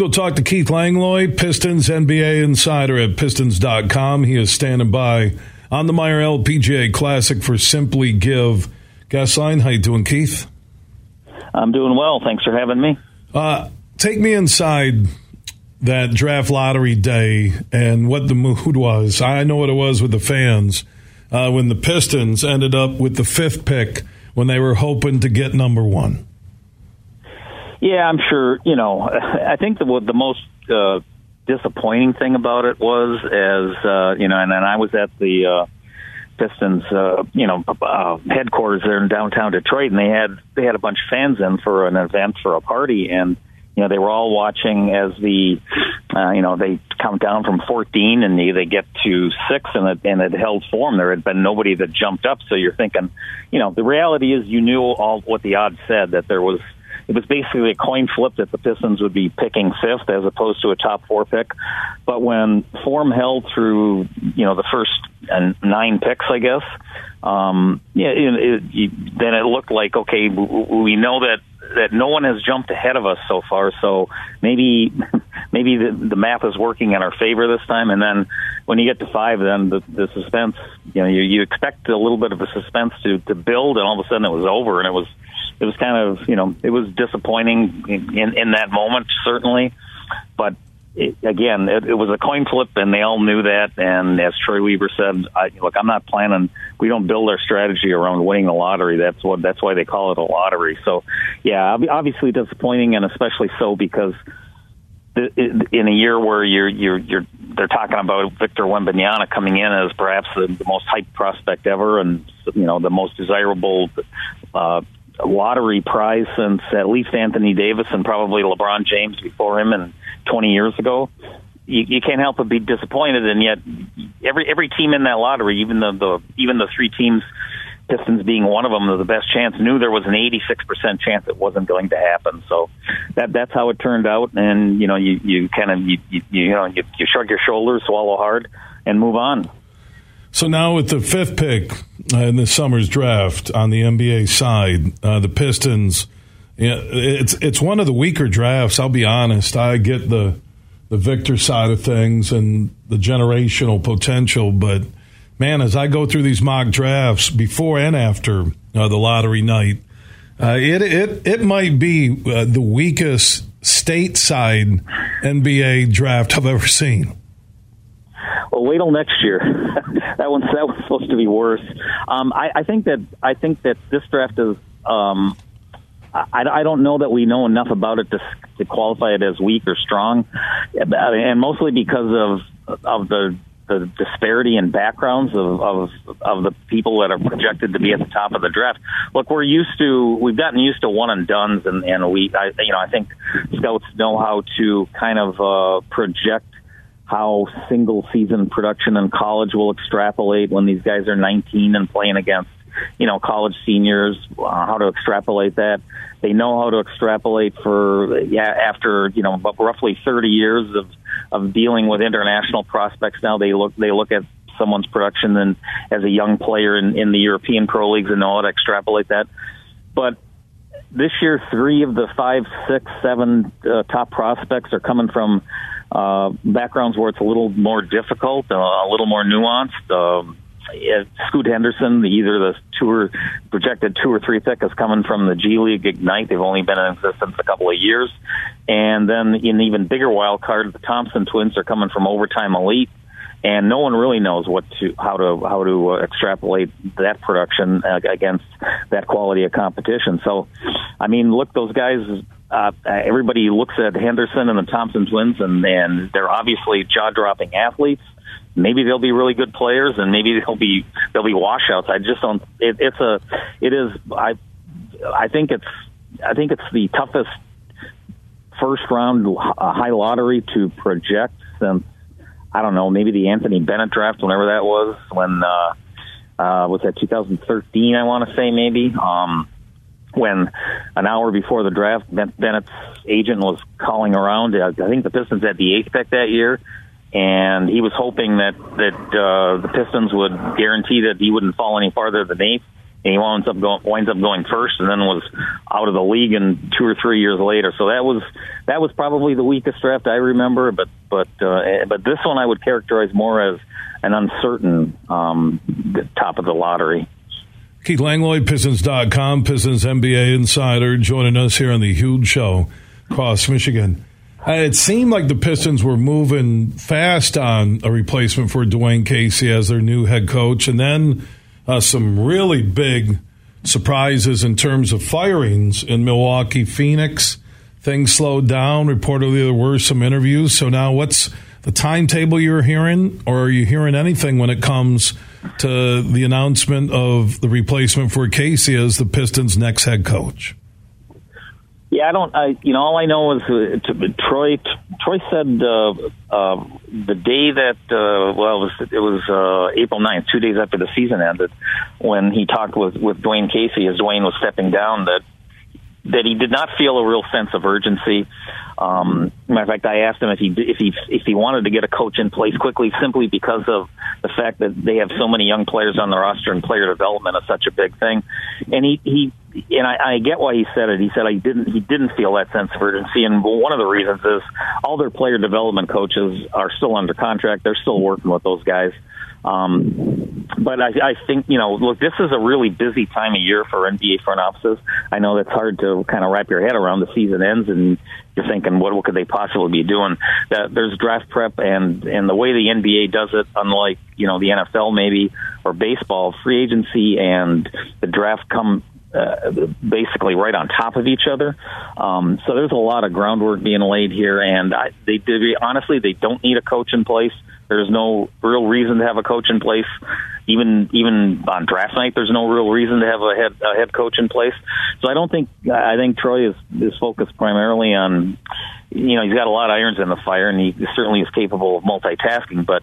go talk to Keith Langlois, Pistons NBA insider at Pistons.com. He is standing by on the Meijer LPGA Classic for Simply Give. Guest line, how you doing, Keith? I'm doing well. Thanks for having me. Uh, take me inside that draft lottery day and what the mood was. I know what it was with the fans uh, when the Pistons ended up with the fifth pick when they were hoping to get number one. Yeah, I'm sure. You know, I think the the most uh, disappointing thing about it was as uh, you know, and then I was at the uh, Pistons, uh, you know, uh, headquarters there in downtown Detroit, and they had they had a bunch of fans in for an event for a party, and you know they were all watching as the uh, you know they count down from 14 and they, they get to six and it, and it held form. There had been nobody that jumped up, so you're thinking, you know, the reality is you knew all what the odds said that there was it was basically a coin flip that the Pistons would be picking fifth as opposed to a top four pick. But when form held through, you know, the first nine picks, I guess, um, yeah, it, it, then it looked like okay, we know that that no one has jumped ahead of us so far. So maybe maybe the, the math is working in our favor this time. And then when you get to five, then the, the suspense, you know, you, you expect a little bit of a suspense to to build, and all of a sudden it was over, and it was it was kind of you know it was disappointing in in, in that moment certainly, but it, again it, it was a coin flip and they all knew that. And as Troy Weaver said, I, look, I'm not planning. We don't build our strategy around winning the lottery. That's what that's why they call it a lottery. So yeah, obviously disappointing and especially so because in a year where you're you're you're they're talking about Victor Wembanyama coming in as perhaps the, the most hyped prospect ever and you know the most desirable uh, lottery prize since at least Anthony Davis and probably LeBron James before him and 20 years ago. You, you can't help but be disappointed, and yet every every team in that lottery, even the, the even the three teams, Pistons being one of them, the best chance, knew there was an 86% chance it wasn't going to happen. So that that's how it turned out, and you know you you kind of you, you you know you, you shrug your shoulders, swallow hard, and move on. So now with the fifth pick uh, in the summer's draft on the NBA side, uh, the Pistons. Yeah, it's it's one of the weaker drafts. I'll be honest. I get the the Victor side of things and the generational potential, but man, as I go through these mock drafts before and after uh, the lottery night, uh, it it it might be uh, the weakest stateside NBA draft I've ever seen. Well, wait till next year. that one's that was supposed to be worse. Um, I, I think that I think that this draft is. Um, I, I don't know that we know enough about it to, to qualify it as weak or strong, and mostly because of of the the disparity in backgrounds of, of of the people that are projected to be at the top of the draft. Look, we're used to we've gotten used to one and dones, and and we I, you know I think scouts know how to kind of uh, project how single season production in college will extrapolate when these guys are 19 and playing against you know college seniors uh, how to extrapolate that. They know how to extrapolate for yeah after you know roughly 30 years of of dealing with international prospects. Now they look they look at someone's production and as a young player in, in the European pro leagues and know how to extrapolate that. But this year three of the five six seven uh, top prospects are coming from uh, backgrounds where it's a little more difficult, uh, a little more nuanced. Um, Scoot Henderson, either the two projected two or three pick is coming from the G League Ignite. They've only been in existence a couple of years, and then in even bigger wild card, the Thompson twins are coming from Overtime Elite, and no one really knows what to how to how to uh, extrapolate that production uh, against that quality of competition. So, I mean, look, those guys uh, everybody looks at Henderson and the Thompson twins, and, and they're obviously jaw-dropping athletes. Maybe they'll be really good players, and maybe they'll be they'll be washouts. I just don't. It, it's a. It is. I. I think it's. I think it's the toughest first round uh, high lottery to project since I don't know maybe the Anthony Bennett draft whenever that was when uh, uh, was that 2013 I want to say maybe um, when an hour before the draft, Bennett's agent was calling around. I think the Pistons had the eighth pick that year, and he was hoping that that uh, the Pistons would guarantee that he wouldn't fall any farther than eighth. and he winds up going winds up going first, and then was out of the league in two or three years later. So that was that was probably the weakest draft I remember. But but uh, but this one I would characterize more as an uncertain um, top of the lottery. Keith Langlois, Pistons.com, Pistons NBA insider, joining us here on the huge show across Michigan. Uh, it seemed like the Pistons were moving fast on a replacement for Dwane Casey as their new head coach, and then uh, some really big surprises in terms of firings in Milwaukee, Phoenix. Things slowed down. Reportedly, there were some interviews. So now, what's the timetable you're hearing, or are you hearing anything when it comes to the announcement of the replacement for Casey as the Pistons' next head coach? Yeah, I don't. I you know all I know is uh, Troy. Troy said uh, uh, the day that uh, well it was it was uh, April 9th, two days after the season ended, when he talked with with Dwane Casey as Dwane was stepping down that that he did not feel a real sense of urgency. Um, matter of fact, I asked him if he if he if he wanted to get a coach in place quickly, simply because of the fact that they have so many young players on the roster and player development is such a big thing. And he he and I, I get why he said it. He said I didn't. He didn't feel that sense of urgency, and one of the reasons is all their player development coaches are still under contract. They're still working with those guys. Um, but I, I think you know, look, this is a really busy time of year for NBA front offices. I know that's hard to kind of wrap your head around. The season ends, and you're thinking, what, what could they possibly be doing? That there's draft prep, and and the way the NBA does it, unlike you know the NFL maybe or baseball, free agency and the draft come uh, basically right on top of each other. Um, so there's a lot of groundwork being laid here, and I, they, they honestly they don't need a coach in place. There's no real reason to have a coach in place. Even even on draft night, there's no real reason to have a head a head coach in place. So I don't think I think Troy is is focused primarily on, you know, he's got a lot of irons in the fire, and he certainly is capable of multitasking, but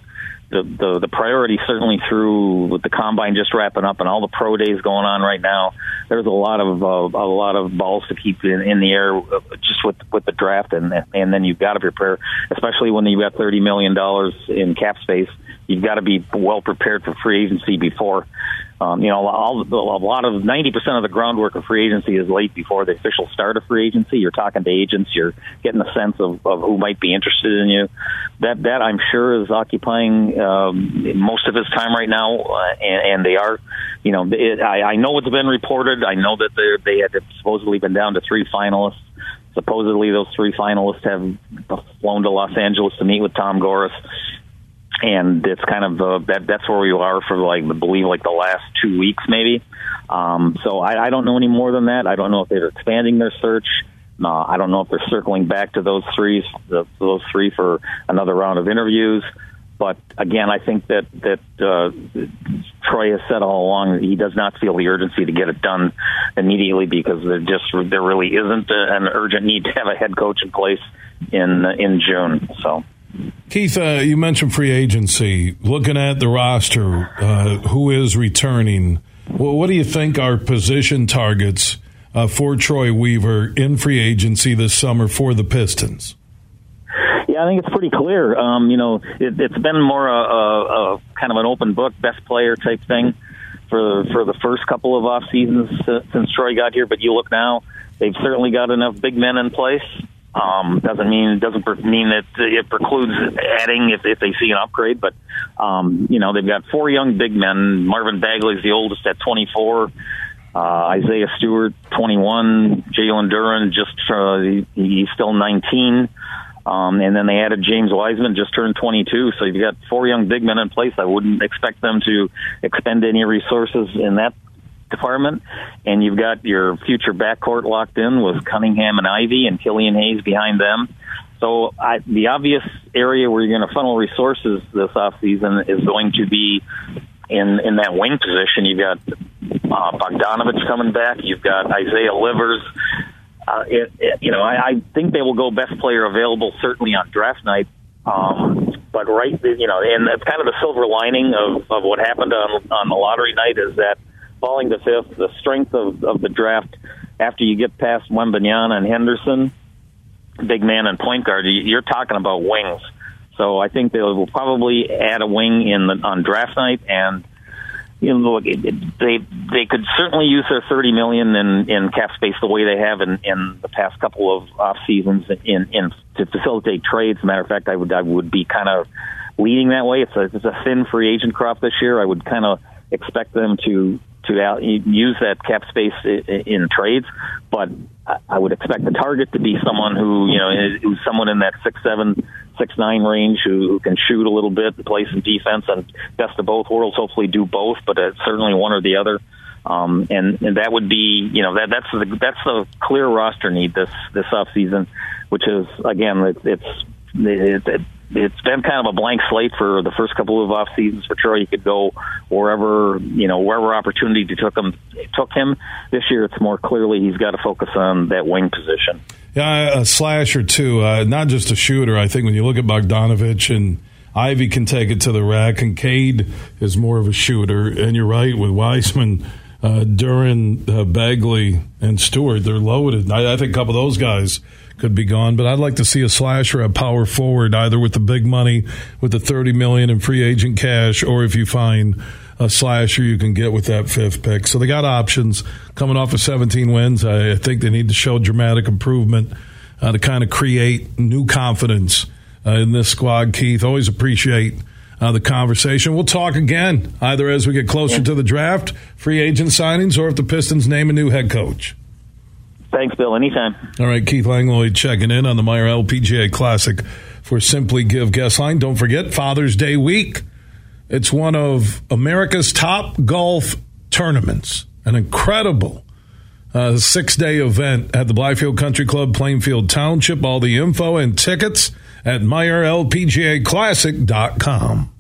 the, the the priority certainly through with the combine just wrapping up and all the pro days going on right now. There's a lot of uh, a lot of balls to keep in, in the air uh, just with with the draft and and then you've got to prepare, especially when you've got thirty million dollars in cap space. You've got to be well prepared for free agency before um, you know, all, a lot of 90% of the groundwork of free agency is late before the official start of free agency. You're talking to agents, you're getting a sense of, of who might be interested in you. That, that I'm sure is occupying um, most of his time right now, uh, and, and they are, you know, it, I, I know it's been reported. I know that they had supposedly been down to three finalists. Supposedly, those three finalists have flown to Los Angeles to meet with Tom Gores and it's kind of uh, that that's where we are for like I believe like the last two weeks maybe. Um, so I, I don't know any more than that. I don't know if they're expanding their search. I don't know if they're circling back to those three, the, those three for another round of interviews. But again, I think that that uh, Troy has said all along that he does not feel the urgency to get it done immediately because there just there really isn't an urgent need to have a head coach in place in in June. So. Keith, uh, you mentioned free agency. Looking at the roster, uh, who is returning? Well, what do you think are position targets uh, for Troy Weaver in free agency this summer for the Pistons? Yeah, I think it's pretty clear. Um, you know, it, has been more a, a, a, kind of an open book, best player type thing for for the first couple of off seasons since Troy got here. But you look now, they've certainly got enough big men in place. Um, doesn't mean doesn't mean that it precludes adding if, if they see an upgrade. But um, you know they've got four young big men. Marvin Bagley is the oldest at 24. Uh, Isaiah Stewart, 21. Jalen Duren, just uh, he, he's still 19. Um, and then they added James Wiseman, just turned 22. So you've got four young big men in place. I wouldn't expect them to expend any resources in that department, and you've got your future backcourt locked in with Cunningham and Ivey and Killian Hayes behind them. So I, the obvious area where you're going to funnel resources this offseason is going to be in in that wing position. You've got uh, Bogdanovich coming back. You've got Isaiah Livers. Uh, it, it, you know, I, I think they will go best player available certainly on draft night. Um, but right, you know, and that's kind of the silver lining of, of what happened on on the lottery night is that falling to fifth, the strength of, of the draft after you get past Wembanyama and Henderson, big man and point guard, you're talking about wings. So I think they will probably add a wing in the, on draft night, and you know, look, it, it, they they could certainly use their thirty million in, in cap space the way they have in, in the past couple of off seasons in, in to facilitate trades. As a matter of fact, I would I would be kind of leading that way. It's a it's a thin free agent crop this year. I would kind of expect them to to use that cap space in, trades, but I would expect the target to be someone who you know who's someone in that six seven six nine range who, who can shoot a little bit play some defense and best of both worlds. Hopefully, do both, but uh, certainly one or the other. Um, and, and that would be you know that that's the that's the clear roster need this this off season, which is again it, it's it, it, it's been kind of a blank slate for the first couple of off seasons for Troy. He could go wherever you know wherever opportunity took him took him. This year, it's more clearly he's got to focus on that wing position. Yeah, a slasher too, uh, not just a shooter. I think when you look at Bogdanovich and Ivey can take it to the rack, and Cade is more of a shooter. And you're right with Wiseman, uh, Duren, uh, Bagley, and Stewart. They're loaded. I, I think a couple of those guys could be gone. But I'd like to see a slasher at power forward, either with the big money, with the thirty million in free agent cash, or if you find a slasher you can get with that fifth pick. So they got options coming off of 17 wins. I think they need to show dramatic improvement uh, to kind of create new confidence uh, in this squad. Keith, always appreciate. Uh, the conversation. We'll talk again either as we get closer yeah. to the draft, free agent signings, or if the Pistons name a new head coach. Thanks, Bill. Anytime. All right, Keith Langlois checking in on the Meijer LPGA Classic for Simply Give Guest Line. Don't forget Father's Day week. It's one of America's top golf tournaments. An incredible uh, six day event at the Blythefield Country Club, Plainfield Township. All the info and tickets at MeijerLPGAClassic.com.